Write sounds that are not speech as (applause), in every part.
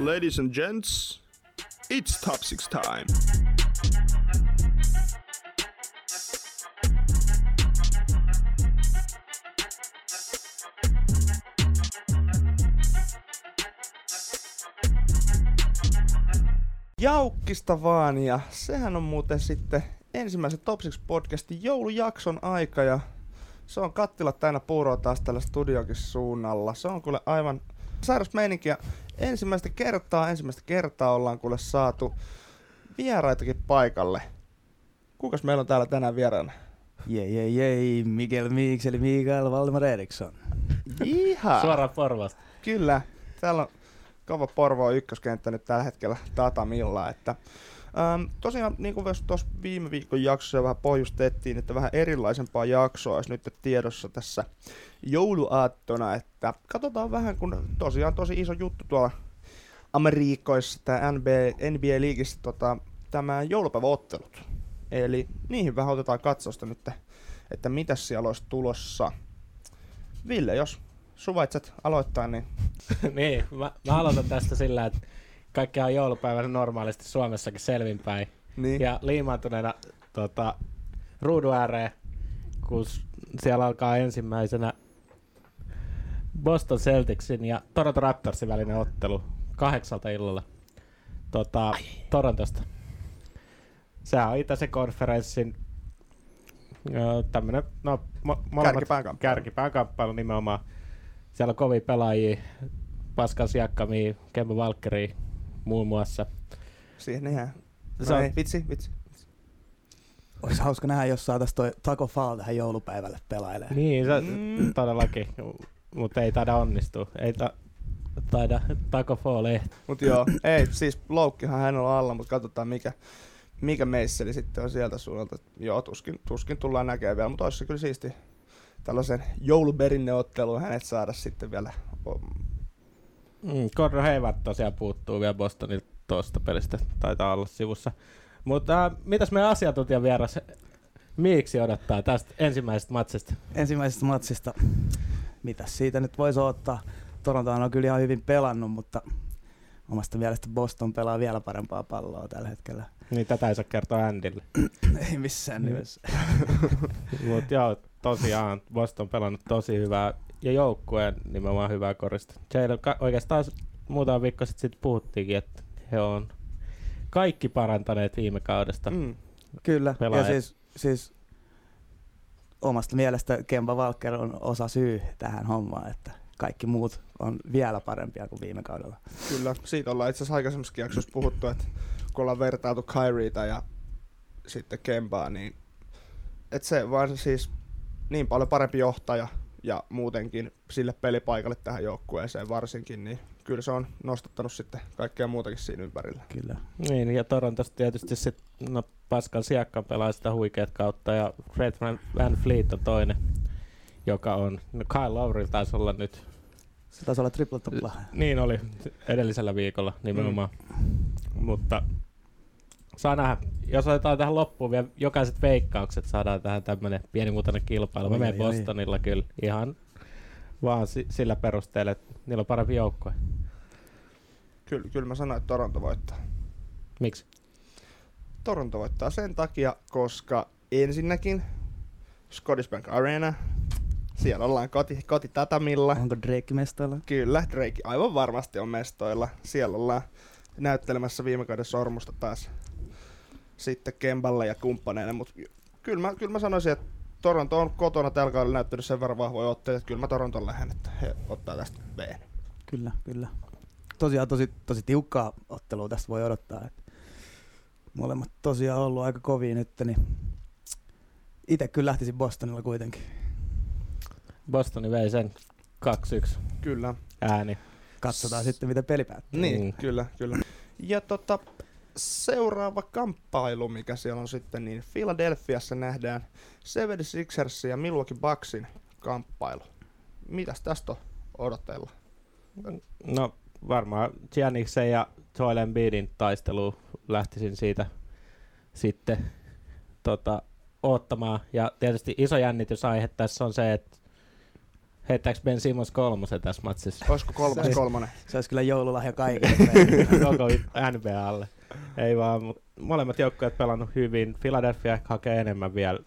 Ladies and gents, it's top six time. Jaukkista vaan, ja sehän on muuten sitten ensimmäisen Top 6 podcastin joulujakson aika, ja se on kattilat täynnä puuroa taas tällä studiokin suunnalla. Se on kuule aivan sairas meininki, ja ensimmäistä kertaa, ensimmäistä kertaa ollaan kuule saatu vieraitakin paikalle. Kukas meillä on täällä tänään vieraana? Jei, jei, jei, Miguel Mix, eli Mikael Valdemar Eriksson. Jiha! Suoraan Porvasta. Kyllä, täällä on kova Porvo ykköskenttä nyt tällä hetkellä datamilla, että Ähm, tosiaan, niin kuin tuossa viime viikon jaksossa vähän pohjustettiin, että vähän erilaisempaa jaksoa olisi nyt tiedossa tässä jouluaattona, että katsotaan vähän, kun tosiaan tosi iso juttu tuolla Amerikoissa, tämä NBA, NBA-liigissä tota, tämä joulupäiväottelut. Eli niihin vähän otetaan katsosta nyt, että mitä siellä olisi tulossa. Ville, jos suvaitset aloittaa, niin... (laughs) niin, mä, mä aloitan tästä sillä, että kaikki on joulupäivänä normaalisti Suomessakin selvinpäin. Niin. Ja liimaantuneena tota, ruudun ääreen, kun siellä alkaa ensimmäisenä Boston Celticsin ja Toronto Raptorsin välinen ottelu kahdeksalta illalla tota, Torontosta. Se on itäisen konferenssin tämmönen, no, mo- Kärkipään kamppailu. kärkipään kamppailu nimenomaan. Siellä on kovia pelaajia, Pascal Siakkamia, Kemba Valkkeria muun muassa. Siihen ihan. No Se on- ei, vitsi, vitsi. Olisi hauska nähdä, jos saataisiin toi Taco Fall tähän joulupäivälle pelailemaan. Niin, se Mm. todellakin, mutta ei taida onnistua. Ei ta- taida Taco Fall ehti. Mut joo, ei, siis loukkihan hän on alla, mutta katsotaan mikä, mikä meisseli sitten on sieltä suunnalta. Joo, tuskin, tuskin tullaan näkemään vielä, mutta olisi se kyllä siisti tällaisen jouluperinneottelun hänet saada sitten vielä. Mm, Hayward tosiaan puuttuu vielä Bostonilta tuosta pelistä, taitaa olla sivussa. Mutta äh, mitäs meidän asiantuntijan vieras Miiksi odottaa tästä ensimmäisestä matsista? Ensimmäisestä matsista, mitä siitä nyt voisi ottaa? Toronto on kyllä ihan hyvin pelannut, mutta omasta mielestä Boston pelaa vielä parempaa palloa tällä hetkellä. Niin tätä ei saa kertoa Andylle. (clears throat) Ei missään Mm. nimessä. (laughs) Mutta joo, tosiaan Boston on pelannut tosi hyvää ja joukkueen nimenomaan hyvää korista. Jalen, ka- oikeastaan muutama viikko sitten sit puhuttiinkin, että he on kaikki parantaneet viime kaudesta. Mm. Kyllä, Pelaajat. ja siis, siis omasta mielestä Kemba Walker on osa syy tähän hommaan, että kaikki muut on vielä parempia kuin viime kaudella. Kyllä, siitä ollaan itse asiassa aikaisemmassakin jaksossa puhuttu, että kun ollaan vertailtu Kyrieta ja sitten Kembaa, niin että se vaan siis niin paljon parempi johtaja ja muutenkin sille pelipaikalle tähän joukkueeseen varsinkin, niin kyllä se on nostattanut sitten kaikkea muutakin siinä ympärillä. Kyllä. Niin, ja Torontosta tietysti sit, no Pascal Siakka pelaa sitä huikeat kautta, ja Fred Van- Fleet on toinen, joka on, no Kyle Lowry taisi olla nyt, Se taisi olla triple tupla. niin oli edellisellä viikolla nimenomaan, mutta saa nähdä, jos otetaan tähän loppuun vielä jokaiset veikkaukset, saadaan tähän tämmönen pienimuotoinen kilpailu. Mä menen oi. Bostonilla kyllä ihan vaan si- sillä perusteella, että niillä on parempi joukkue. Kyllä, kyllä mä sanoin, että Toronto voittaa. Miksi? Toronto voittaa sen takia, koska ensinnäkin Scottish Bank Arena, siellä ollaan koti, kotitatamilla. Onko Drake mestoilla? Kyllä, Drake aivan varmasti on mestoilla. Siellä ollaan näyttelemässä viime kauden sormusta taas sitten Kemballe ja kumppaneille, mutta kyllä mä, kyllä mä sanoisin, että Toronto on kotona tällä kaudella näyttänyt sen verran vahvoja otteita, että kyllä mä Toronton lähden, että he ottaa tästä B. Kyllä, kyllä. Tosiaan tosi, tosi tiukkaa ottelua tästä voi odottaa. Että molemmat tosiaan ollut aika kovia nyt, niin itse kyllä lähtisin Bostonilla kuitenkin. Bostoni vei sen 2-1 Kyllä. ääni. Katsotaan sitten, miten peli päättyy. Niin, Mm. kyllä, kyllä. Ja tota, seuraava kamppailu, mikä siellä on sitten, niin Philadelphiassa nähdään 76ers ja Milwaukee Bucksin kamppailu. Mitäs tästä on odotella? No varmaan Gianniksen ja Joel Embiidin taistelu lähtisin siitä sitten tota, ottamaan. Ja tietysti iso jännitysaihe tässä on se, että Heittääks Ben Simmons kolmosen tässä matsissa? Olisiko kolmas Se- kolmonen? Se olisi kyllä joululahja kaikille. (laughs) Koko NBAlle. Ei vaan, mutta molemmat joukkueet pelannut hyvin. Philadelphia ehkä hakee enemmän vielä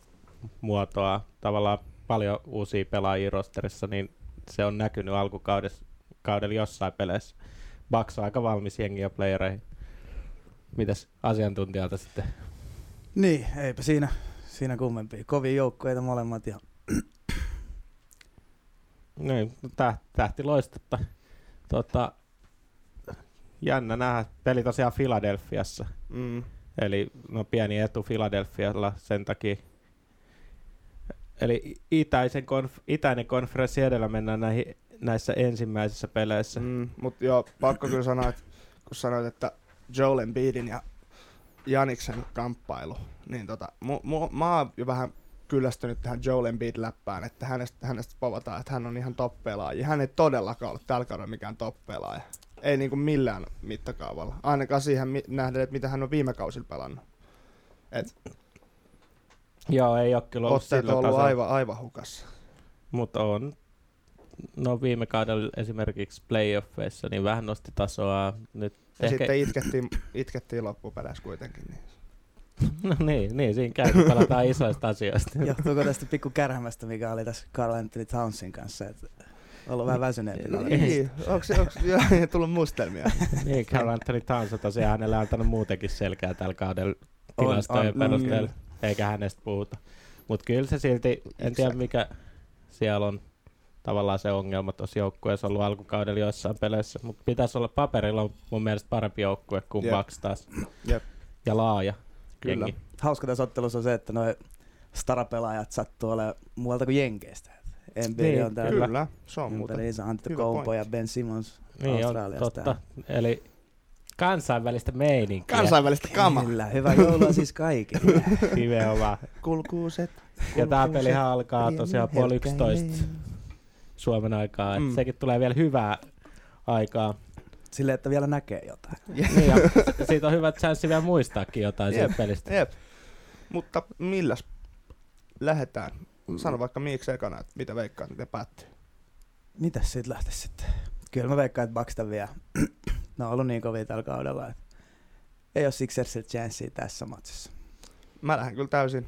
muotoa. Tavallaan paljon uusia pelaajia rosterissa, niin se on näkynyt alkukaudella jossain peleissä. Bucks on aika valmis jengiä playereihin. Mitäs asiantuntijalta sitten? niin, eipä siinä, siinä kummempia. Kovia joukkueita molemmat ja Niin, täh, tähti loistetta. Tota, jännä nähdä. Peli tosiaan Filadelfiassa. Mm. Eli no pieni etu Philadelphialla sen takia. Eli itäisen konf- itäinen konferenssi edellä mennään näihin, näissä ensimmäisissä peleissä. Mm. Mm, mutta joo, pakko kyllä sanoa, että kun sanoit, että Joel Embiidin ja Janiksen kamppailu, niin tota, mu, mu, mä oon jo vähän kyllästynyt tähän Joel Embiid-läppään, että hänestä, hänestä povataan, että hän on ihan top-pelaaja. Hän ei todellakaan ole tällä kaudella mikään top-pelaaja. Ei niinku millään mittakaavalla. Ainakaan siihen mi- nähden, että mitä hän on viime kausilla pelannut. Et Joo, ei ole kyllä ollut sillä ollut tasolla, aivan, aivan hukassa. mutta on. No viime kaudella esimerkiksi playoffeissa, niin vähän nosti tasoa. Nyt Ja ehkä, sitten itkettiin, itkettiin loppupeleissä kuitenkin. Niin. (laughs) no niin, niin, siinä käy, kun pelataan isoista asioista. johtuuko tästä pikku kärhämästä, mikä oli tässä Carl Anthony Townsin kanssa, että ollut vähän väsyneempi. Niin, onko, onko joo, tullut mustelmia? (laughs) niin, Carl Anthony Towns on tosiaan hänelle antanut muutenkin selkää tällä kaudella tilastojen on, perusteella, mm. eikä hänestä puhuta. Mutta kyllä se silti, en tiedä mikä siellä on tavallaan se ongelma tuossa joukkueessa ollut alkukaudella joissain peleissä, mutta pitäisi olla paperilla on mun mielestä parempi joukkue kuin. Bucks taas. Jep. Ja laaja Kyllä. jengi. Hauska tässä ottelussa on se, että noi starapelaajat sattuu olemaan muualta kuin Jenkeistä. NBA Niin, on täällä Kyllä, se on hyvä Koumpo pointti. ja Ben Simmons Niin on, Australiasta. totta. Eli kansainvälistä meininkiä. Kansainvälistä kamaa. Kyllä, hyvää joulua siis kaikille. (laughs) Nimenomaan. Kulkuuset. Ja tää kulkuuset, pelihän alkaa tosiaan puoli 11 Suomen aikaa, Mm. sekin tulee vielä hyvää aikaa. Silleen, että vielä näkee jotain. (laughs) niin, ja siitä on hyvä chanssi vielä muistaakin jotain Jep. siitä pelistä. Jep. Mutta milläs lähdetään? Sano vaikka miksi ekana, että mitä veikkaat, miten päättyy. Mitäs siitä lähtisi sitten? Kyllä mä veikkaan, että Bucks tän vie. (clears throat) ne on ollut niin kovia tällä kaudella, että ei ole Sixersilla chanssiä tässä matsissa. Mä lähden kyllä täysin,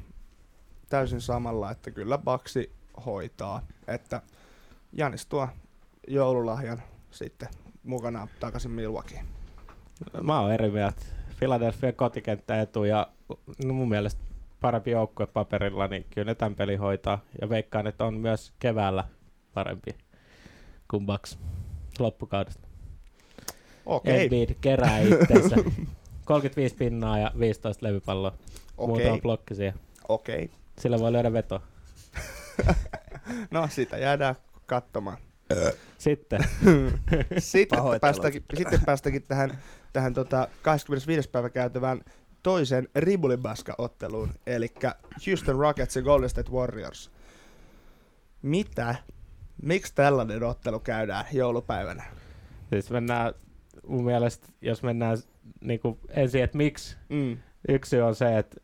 täysin samalla, että kyllä Baksi hoitaa. Että Janis tuo joululahjan sitten mukanaan takaisin Milwaukeeen. Mä oon eri mieltä. Philadelphia kotikenttä etu ja no mun mielestä parempi joukkue paperilla, niin kyllä ne tämän pelin hoitaa. Ja veikkaan, että on myös keväällä parempi kuin Bucks loppukaudesta. Okei, Okay. Embiid kerää itseensä. 35 (laughs) pinnaa ja 15 levypalloa. Muutama okei, blokki siihen. okei. Sillä voi lyödä veto. (laughs) No sitä jäädään katsomaan. Sitten. (laughs) Sitten päästäkin, sitten päästäkin tähän, tähän tota 25. päivä käytävään toisen Ribulibaska-otteluun, eli Houston Rockets ja Golden State Warriors. Mitä? Miksi tällainen ottelu käydään joulupäivänä? Siis mennään, mun mielestä, jos mennään niin kuin ensin, että miksi. Mm. Yksi on se, että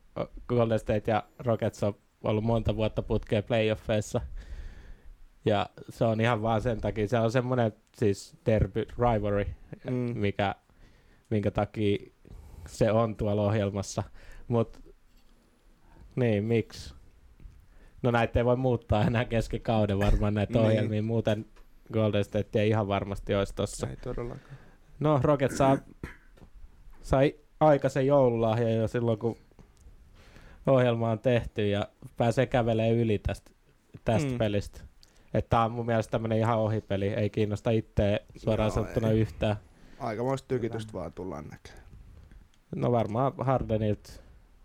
Golden State ja Rockets on ollut monta vuotta putkeen playoffeissa. Ja se on ihan vaan sen takia, se on semmoinen siis derby rivalry, Mm. mikä, minkä takia se on tuolla ohjelmassa. Mutta niin, miksi? No näitä ei voi muuttaa enää kesken kauden varmaan näitä (laughs) Niin. ohjelmia, muuten Golden State ei ihan varmasti olisi tossa. Ei todellakaan. No, Rocket saa, sai aikaisen joululahja jo silloin, kun ohjelma on tehty ja pääsee kävelemään yli tästä, tästä mm. pelistä. Että tää on mun mielestä tämmönen ihan ohipeli, ei kiinnosta itseä suoraan Joo, sanottuna ei. yhtään. Aikamoista tykitystä vaan tullaan näkemään. No varmaan Hardenilta,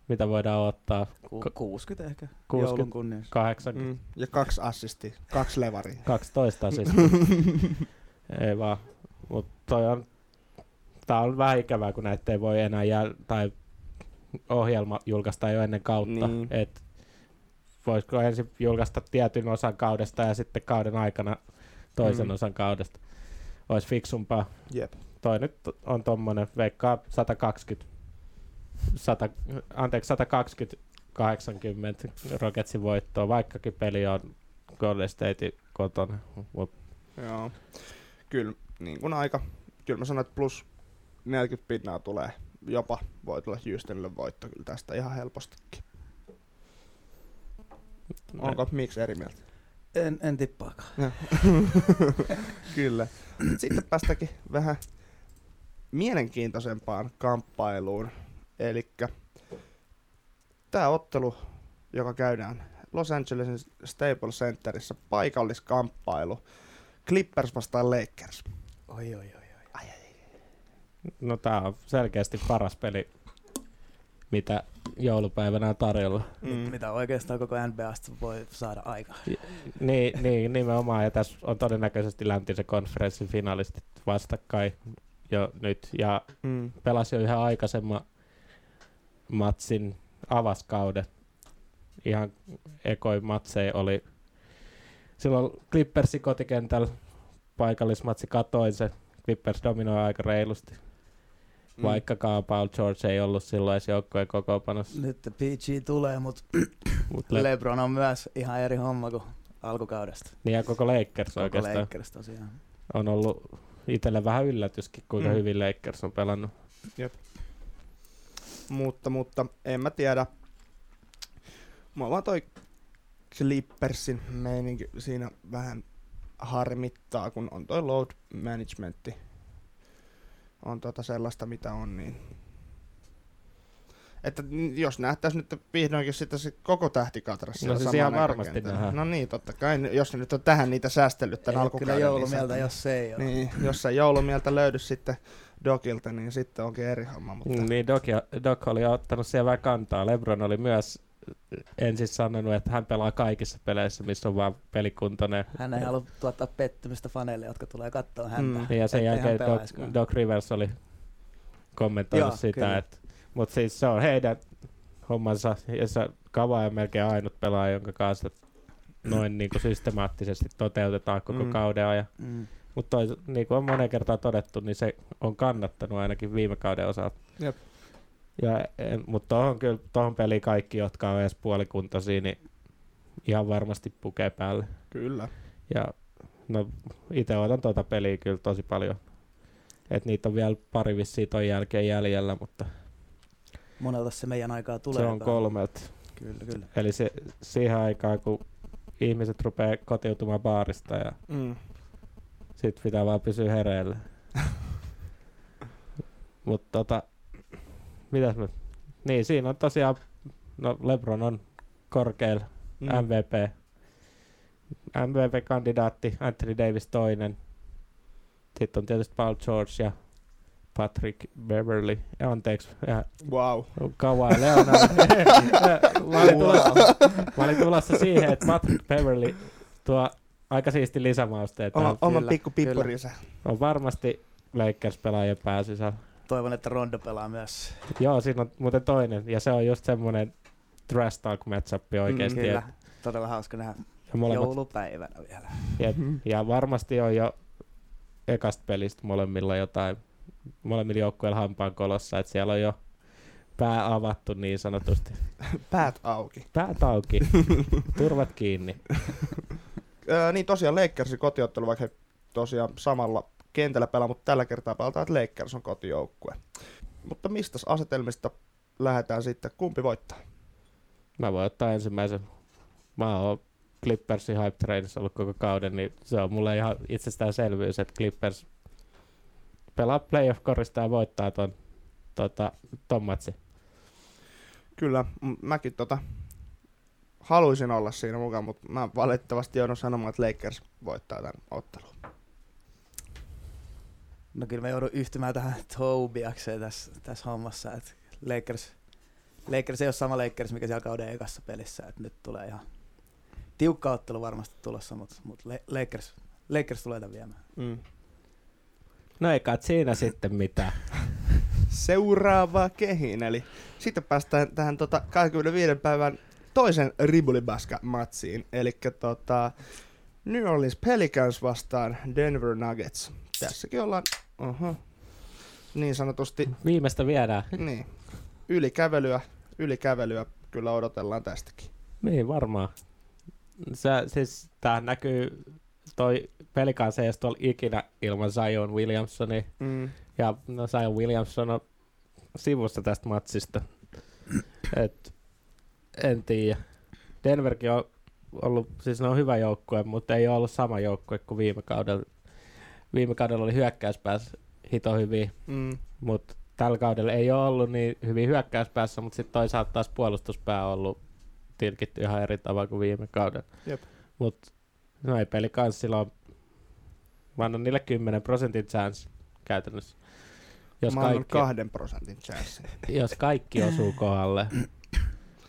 mitä voidaan ottaa, Ku- Ko- 60 ehkä. 60. Joulun kunniassa. 80, Mm. Ja kaksi assistia, kaksi levaria. (laughs) 12 siis. (laughs) ei vaan, mutta toi on, tää on vähän ikävää, kun näitä ei voi enää jäl- tai ohjelma julkaista jo ennen kautta. Niin. Et voisiko ensin julkaista tietyn osan kaudesta ja sitten kauden aikana toisen Mm. osan kaudesta. Olisi fiksumpaa. Jep. Toi nyt on tommonen, veikkaa 120, 100, anteeksi 120 80 Rocketsin voittoa, vaikkakin peli on Golden State kotona. Mut Joo. Kyllä, niin kuin aika, kyllä mä sanon, että plus 40 pinnaa tulee. Jopa voi tulla Houstonille voitto kyllä tästä ihan helpostikin. Onko miksi eri mieltä? En, en tippaakaan. (laughs) Kyllä. Sitten päästäänkin vähän mielenkiintoisempaan kamppailuun. Eli tämä ottelu, joka käydään Los Angelesin Staples Centerissä, paikalliskamppailu. Clippers vastaan Lakers. Oi, oi, oi. oi. No tää on selkeästi paras peli, mitä joulupäivänä tarjolla. Mm. Mitä oikeastaan koko NBAsta voi saada aikaan. Niin, niin, nimenomaan. Ja tässä on todennäköisesti läntisen konferenssin finalistit vastakkain jo nyt. Ja Mm. pelasi jo yhden aikaisemman matsin avaskauden. Ihan ekoi matseja oli silloin Clippersin kotikentällä paikallismatsi katoin se. Clippers dominoi aika reilusti. Mm. Vaikkakaan Paul George ei ollut silloin edes joukkojen kokoonpanossa. Nyt PG tulee, mutta (clears throat) Mut Le- LeBron on myös ihan eri homma kuin alkukaudesta. niin ja koko Lakers Koko oikeastaan Lakers tosiaan. on ollut itselle vähän yllätyskin, kuinka Mm. hyvin Lakers on pelannut. Mutta, mutta en mä tiedä. Mua vaan toi Clippersin meininki siinä vähän harmittaa, kun on toi load managementti. On tota sellaista, mitä on, niin... Että jos nähtäis nyt vihdoinkin sitten se koko tähtikatra siellä No siis ihan varmasti nähdään. No niin, totta kai. Jos ne nyt on tähän niitä säästellyt tämän Ei alkukauden. kyllä joulumieltä, lisätä, jos se ei ole. Niin, jos se joulumieltä löydy sitten Dokilta, niin sitten onkin eri homma. Mutta... Niin, Doc, ja, Doc oli ottanut siellä vähän kantaa. LeBron oli myös ensin sanonut, että hän pelaa kaikissa peleissä, missä on vaan pelikuntoinen. Hän ei halua tuottaa pettymystä faneille, jotka tulee katsoa häntä. Mm. Ja sen jälkeen Doc. Doc Rivers oli kommentoinut Joo, sitä, että mutta siis se on heidän hommansa, ja se Kava on melkein ainut pelaaja, jonka kanssa noin (clears throat) niin kuin systemaattisesti toteutetaan koko Mm. mm. kauden ajan. Mm. Mutta niin kuin on monen kertaa todettu, niin se on kannattanut ainakin viime kauden osalta. Jep. Ja, mutta tuohon kyllä, tohon peliin kaikki, jotka on edes puolikuntoisia, niin ihan varmasti pukee päälle. Kyllä. Ja no, itse otan tuota peliä kyllä tosi paljon. Et niitä on vielä pari vissiin ton jälkeen jäljellä, mutta Monelta se meidän aikaa tulee. se on kolmelta. Kyllä, kyllä. Eli se, siihen aikaan, kun ihmiset rupeaa kotiutumaan baarista ja Mm. sit pitää vaan pysyä hereillä. (laughs) Mutta tota, mitäs mä, niin siinä on tosiaan, no Lebron on korkeilla Mm. MVP. MVP-kandidaatti, Anthony Davis toinen. Sitten on tietysti Paul George ja Patrick Beverly. Ja anteeksi, ja Wow. Kawhi (laughs) Leonard. mä, olin tulossa, mä olin tulossa siihen, että Patrick Beverly tuo aika siisti lisämausteet. Oma, oma pikku pippurinsa. On varmasti Lakers-pelaajien pääsyssä. Toivon, että Rondo pelaa myös. Joo, siinä on muuten toinen. Ja se on just semmoinen trash talk matchup oikeasti. Kyllä. Mm, Todella hauska nähdä ja, molemmat, joulupäivänä vielä. ja, Mhm. ja varmasti on jo ekasta pelistä molemmilla jotain, molemmilla joukkueilla hampaan kolossa, että siellä on jo pää avattu niin sanotusti. (laughs) Päät auki. Päät auki, (laughs) turvat kiinni. Öö, niin tosiaan Lakersin kotiottelu, vaikka he tosiaan samalla kentällä pelaa, mutta tällä kertaa pelataan, että Lakers on kotijoukkue. Mutta mistä asetelmista lähdetään sitten? Kumpi voittaa? Mä voin ottaa ensimmäisen. Mä oon Clippersin hype trainissa ollut koko kauden, niin se on mulle ihan itsestäänselvyys, että Clippers pelaa playoff-korista ja voittaa ton, tota, ton matsin. Kyllä, mäkin tota, haluaisin olla siinä mukaan, mutta mä valitettavasti joudun sanomaan, että Lakers voittaa tämän ottelun. No kyllä mä joudun yhtymään tähän Tobiakseen tässä, tässä hommassa, että Lakers, Lakers ei ole sama Lakers, mikä siellä kauden ekassa pelissä, että nyt tulee ihan tiukka ottelu varmasti tulossa, mutta, mutta Le- Lakers, Lakers tulee tämän viemään. Mm. No ei kai siinä sitten mitään. (laughs) Seuraava kehin, eli sitten päästään tähän tota 25 päivän toisen Ribulibaska-matsiin, eli tota, New Orleans Pelicans vastaan Denver Nuggets. Tässäkin ollaan uh-huh, niin sanotusti Viimeistä viedään. niin, ylikävelyä, ylikävelyä kyllä odotellaan tästäkin. Niin, varmaan. Se, siis tää näkyy toi Pelicans ei edes tuolla ikinä ilman Zion Williamsonia. Mm. Ja no Zion Williamson on sivussa tästä matsista. (coughs) Et, en tiedä. Denverkin on ollut, siis ne on hyvä joukkue, mutta ei ole ollut sama joukkue kuin viime kaudella. Viime kaudella oli hyökkäyspäässä hito hyvin, Mm. mutta tällä kaudella ei ole ollut niin hyvin hyökkäyspäässä, mutta sitten toisaalta taas puolustuspää on ollut tilkitty ihan eri tavalla kuin viime kaudella. Mutta no ei peli kanssa silloin, mä annan niille 10 prosentin chance käytännössä. Jos Mä kaikki, kahden prosentin chanssin. jos kaikki osuu kohdalle.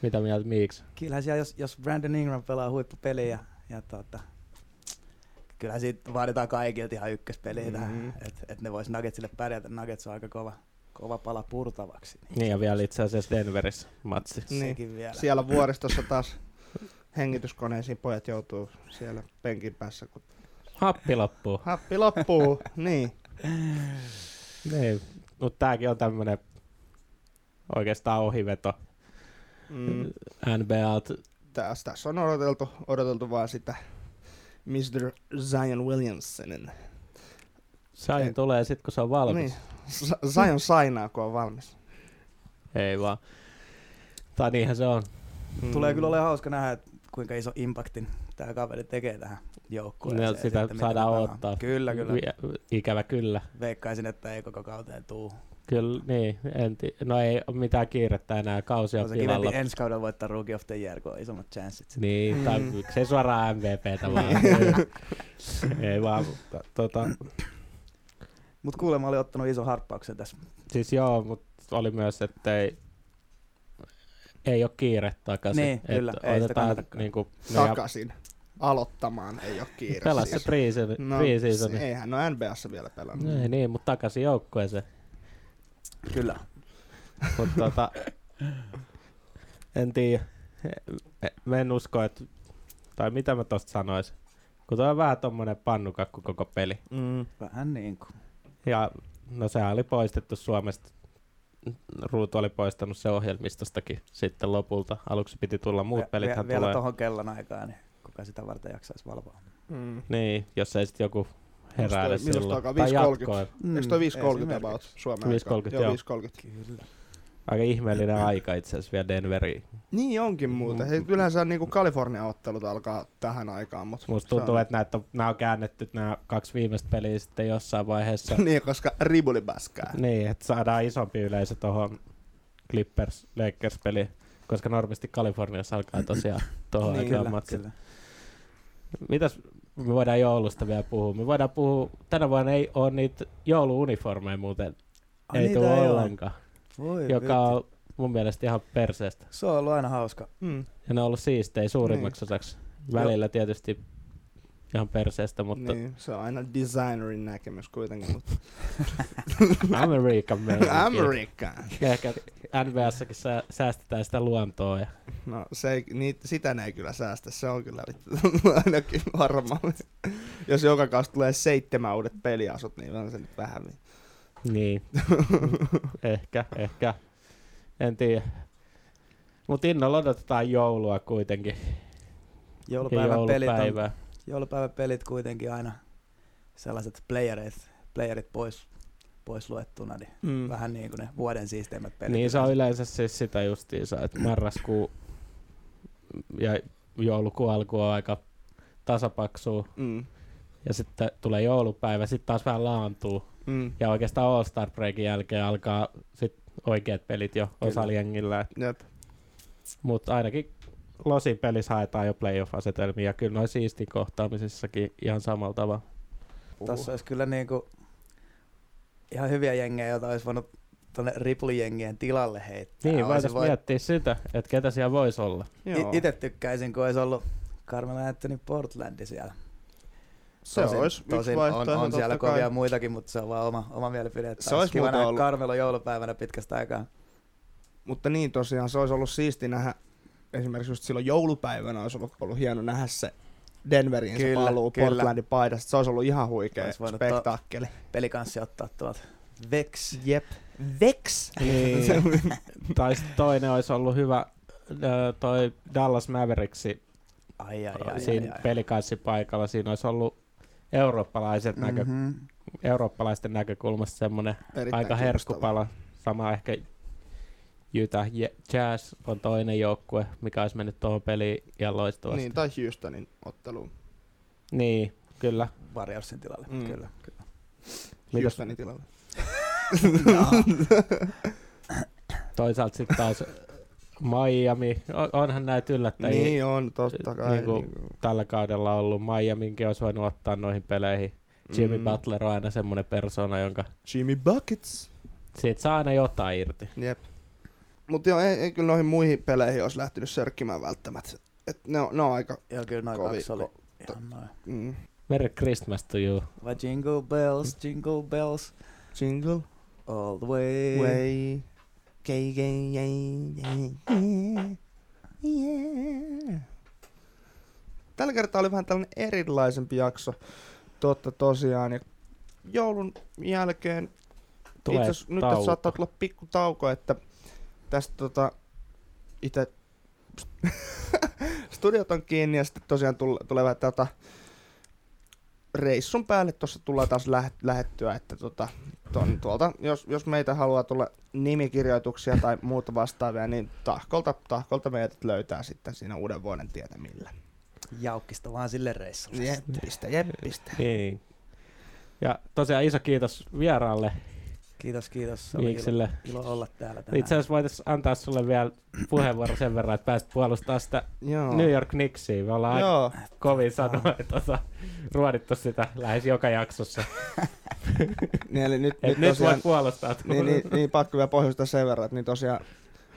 Mitä mieltä miksi? Kyllähän siellä, jos, jos Brandon Ingram pelaa huippupeliä ja, ja tota, kyllähän siitä vaaditaan kaikilta ihan ykköspeliä tähän, Mhm. että et ne vois Nuggetsille pärjätä. Nuggets on aika kova, kova pala purtavaksi. Niin ja vielä itse asiassa Denverissä matsi. Niin. Sekin vielä. Siellä vuoristossa taas hengityskoneisiin pojat joutuu siellä penkin päässä, kun Happi loppuu. happi loppuu. (laughs) niin. Niin, mutta tääkin on tämmönen oikeastaan ohiveto Mm. NBAlta. Tässä, tässä on odoteltu, odoteltu vaan sitä Mr. Zion Williamsonin. Ei. tulee sit kun se on valmis. Niin. Zion sainaa, kun on valmis. Ei vaan. Tai niinhän se on. Mm. Tulee kyllä olemaan hauska nähdä, että kuinka iso impaktin tämä kaveri tekee tähän joukkueeseen. No, sitä sitten, saadaan odottaa. Kyllä, kyllä. Ikävä kyllä. Veikkaisin, että ei koko kauteen tuu. Kyllä, niin. En ti- no ei ole mitään kiirettä enää. Kausi on On se pilalla. ensi kaudella voittaa Rookie of the Year, kun on isommat chanssit. sitten. Niin, tai Mm. se suoraan MVPtä vaan. (laughs) ei vaan, mutta tota, Mut kuulemma oli ottanut ison harppauksen tässä. siis joo, mutta oli myös, että ei, ei ole kiire takaisin. Niin, kyllä, ei sitä niinku, no ja Takaisin. Aloittamaan ei ole kiire. pelasi se siis. preseason, No, preseason. se- eihän no NBAssa vielä pelannut. Ei niin, mutta takaisin joukkueeseen. Kyllä. Mutta tota, en tiedä. Mä en usko, että, tai mitä mä tosta sanoisin. Kun toi on vähän tommonen pannukakku koko peli. Mm. Vähän niin kuin. Ja no sehän oli poistettu Suomesta. Ruutu oli poistanut se ohjelmistostakin sitten lopulta. Aluksi piti tulla muut Vie- pelithän vie- Vielä tulee. tuohon kellon aikaan, niin kuka sitä varten jaksaisi valvoa. Mm. Niin, jos ei sitten joku herää toi- edes milloin silloin. alkaa? Tai 5.30? jatkoa. Eikö toi 5.30 esimerkiksi. about Suomen 5.30, aikaa? joo. 5.30. Kyllä. Aika ihmeellinen aika itse asiassa vielä Denveriin. Niin onkin muuten. Hei, yleensä niinku Kalifornia-ottelut alkaa tähän aikaan, mutta Musta tuntuu, että näitä on, nämä on käännetty nämä kaksi viimeistä peliä sitten jossain vaiheessa. (laughs) niin, koska ribuli bäskää. niin, että saadaan isompi yleisö tuohon Clippers Lakers peliin, koska normaalisti Kaliforniassa alkaa tosiaan (clears throat) tuohon Niin, aikaan matsi. Mitäs me voidaan joulusta vielä puhua? Me voidaan puhua, tänä vuonna ei ole niitä jouluuniformeja muuten, Ai, ei tule ole. ollenkaan, Voi joka vittu. on mun mielestä ihan perseestä. Se on ollut aina hauska. Mm. Ja ne on ollut siistejä suurimmaksi osaksi. Välillä tietysti ihan perseestä, mutta Niin, se on aina designerin näkemys kuitenkin, mutta Amerikan meininki. American. Ehkä NBAssakin sä, säästetään sitä luontoa. Ja, No se ei, niitä, sitä ne ei kyllä säästä, se on kyllä vittu, (laughs) ainakin varmaan. Jos joka kausi tulee seitsemän uudet peliasut, niin on se nyt vähän. niin, (laughs) ehkä, ehkä. En tiedä. Mutta innolla odotetaan joulua kuitenkin. Ja Joulupäivän pelit, on. Joulupäivän pelit kuitenkin aina sellaiset playerit, playerit pois, pois luettuna, niin Mm. vähän niin kuin ne vuoden siisteimmät pelit. Niin se on yleensä siis sitä justiinsa, että marraskuu ja joulukuun alku on aika tasapaksu Mm. ja sitten tulee joulupäivä, sitten taas vähän laantuu Mm. ja oikeastaan All Star Breakin jälkeen alkaa sit oikeat pelit jo osalla jengillä, Jep. mutta ainakin Losin pelissä haetaan jo playoff-asetelmia ja kyllä noin siistin kohtaamisissakin ihan samalla tavalla. Tuossa olisi kyllä niin kuin ihan hyviä jengejä, joita olisi voinut tuonne riplijengien tilalle heittää. Niin, Olisi voitaisiin voi- miettiä sitä, että ketä siellä voisi olla. Joo. Itse tykkäisin, kun olisi ollut Carmelo Anthony Portlandi siellä. se olisi yksi tosin on, vaihtoehto on siellä kai. kovia muitakin, mutta se on vaan oma, oma mielipide. Että Se olisi kiva nähdä ollut- Carmelo joulupäivänä pitkästä aikaa. Mutta niin tosiaan, se olisi ollut siisti nähdä, esimerkiksi just silloin joulupäivänä olisi ollut, ollut hieno nähdä se Denverin se Kyllä, paluu kyllä. Portlandin paidasta. Se olisi ollut ihan huikea Olisi spektaakkeli. Pelikanssi ottaa tuolta Vex. Jep. Vex! Niin. (laughs) tai toinen olisi ollut hyvä toi Dallas Mavericksi Ai, ai, ai, siinä ai, ai. pelikanssipaikalla. Siinä olisi ollut eurooppalaiset näkö, Mhm. eurooppalaisten näkökulmasta semmoinen aika herkkupala. Sama ehkä Utah Jazz on toinen joukkue, mikä olisi mennyt tuohon peliin ja loistavasti. Niin, tai Houstonin otteluun. niin kyllä. Warriorsin tilalle, Mm. kyllä. kyllä. Mitäs Houstonin tilalle. (laughs) toisaalta sitten taas Miami, on- onhan näitä yllättäjiä Niin on, totta kai. Niinku- Niinku, tällä kaudella ollut. Miaminkin olisi voinut ottaa noihin peleihin. Jimmy mm, Butler on aina semmoinen persona, jonka Jimmy Buckets. siitä saa aina jotain irti. Jep. Mut joo, ei, ei kyllä noihin muihin peleihin olisi lähtenyt sörkkimään välttämättä. Et ne, on, ne on aika... Joo, kyllä noin Kovi- kaksi oli ko- ihan noin. Mm, Merry Christmas to you. Vai jingle bells, jingle bells, jingle all the way. way. Gay, gay, yeah, yeah, yeah. Tällä kertaa oli vähän tällainen erilaisempi jakso. Totta tosiaan. Ja joulun jälkeen Tulee itse asiassa nyt saattaa tulla pikku tauko, että tästä tota, itse (laughs) studiot on kiinni ja sitten tosiaan tule, tulee vähän tätä reissun päälle tuossa tullaan taas lähet, lähettyä, että tota, ton, tuolta, jos, jos meitä haluaa tulla nimikirjoituksia tai muuta vastaavia, niin tahkolta, tahkolta meidät löytää sitten siinä uuden vuoden tietämillä. Jaukkista vaan sille reissulle. Jeppistä, jeppistä. Niin. Ja tosiaan iso kiitos vieraalle Kiitos, kiitos. Oli ilo, ilo olla täällä tänään. Itse asiassa voitaisiin antaa sulle vielä puheenvuoro sen verran, että pääsit puolustamaan sitä Joo. New York Knicksia. Me ollaan aika Joo. kovin sanoa, että tota, ruodittu sitä lähes joka jaksossa. (laughs) Niin, eli nyt, Et nyt, nyt tosiaan, voit puolustaa. niin, niin, niin, pakko vielä pohjustaa sen verran, että niin tosiaan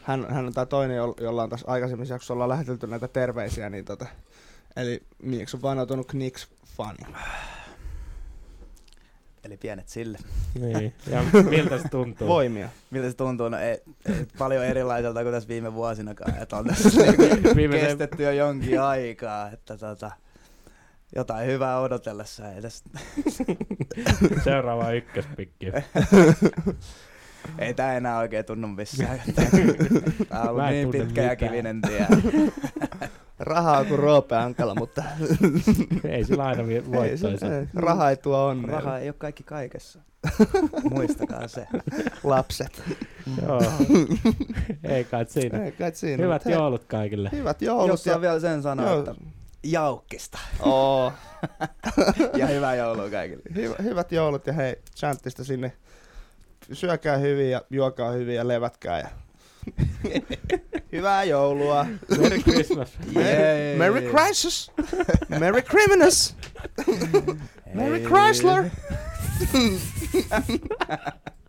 hän, hän on tämä toinen, jo- jolla on tässä aikaisemmissa jaksossa ollaan lähetelty näitä terveisiä, niin tota, eli Mieks on vanhoitunut Knicks-fani. Eli pienet sille. niin. Ja (laughs) miltä se tuntuu? Voimia. Miltä se tuntuu? No ei, ei paljon erilaiselta kuin tässä viime vuosinakaan. Että on tässä (laughs) niinku Viimeisen- kestetty jo jonkin aikaa. Että tota, jotain hyvää odotellessa. Ei, tästä, (laughs) Seuraava ykköspikki. ei tää enää oikein tunnu missään. Tää on ollut niin pitkä ja kivinen tie. Rahaa on kuin Roope Ankala, mutta (laughs) Ei sillä aina ei, raha ei tuo onnea. Raha ei ole kaikki kaikessa. (laughs) Muistakaa se. Lapset. Joo. (laughs) Ei kai siinä. Ei kai siinä. Hyvät hei, joulut kaikille. Hyvät joulut. Jos saa vielä sen sanoa, joo, että jaukkista. oo, Ja hyvää joulua kaikille. hyvä, hyvät joulut ja hei, chanttista sinne. Syökää hyvin ja juokaa hyvin ja levätkää. Ja... (laughs) Hyvää joulua. Merry Christmas. Jee. Merry Christmas. Merry Criminus. (laughs) Merry. Chrysler. (laughs)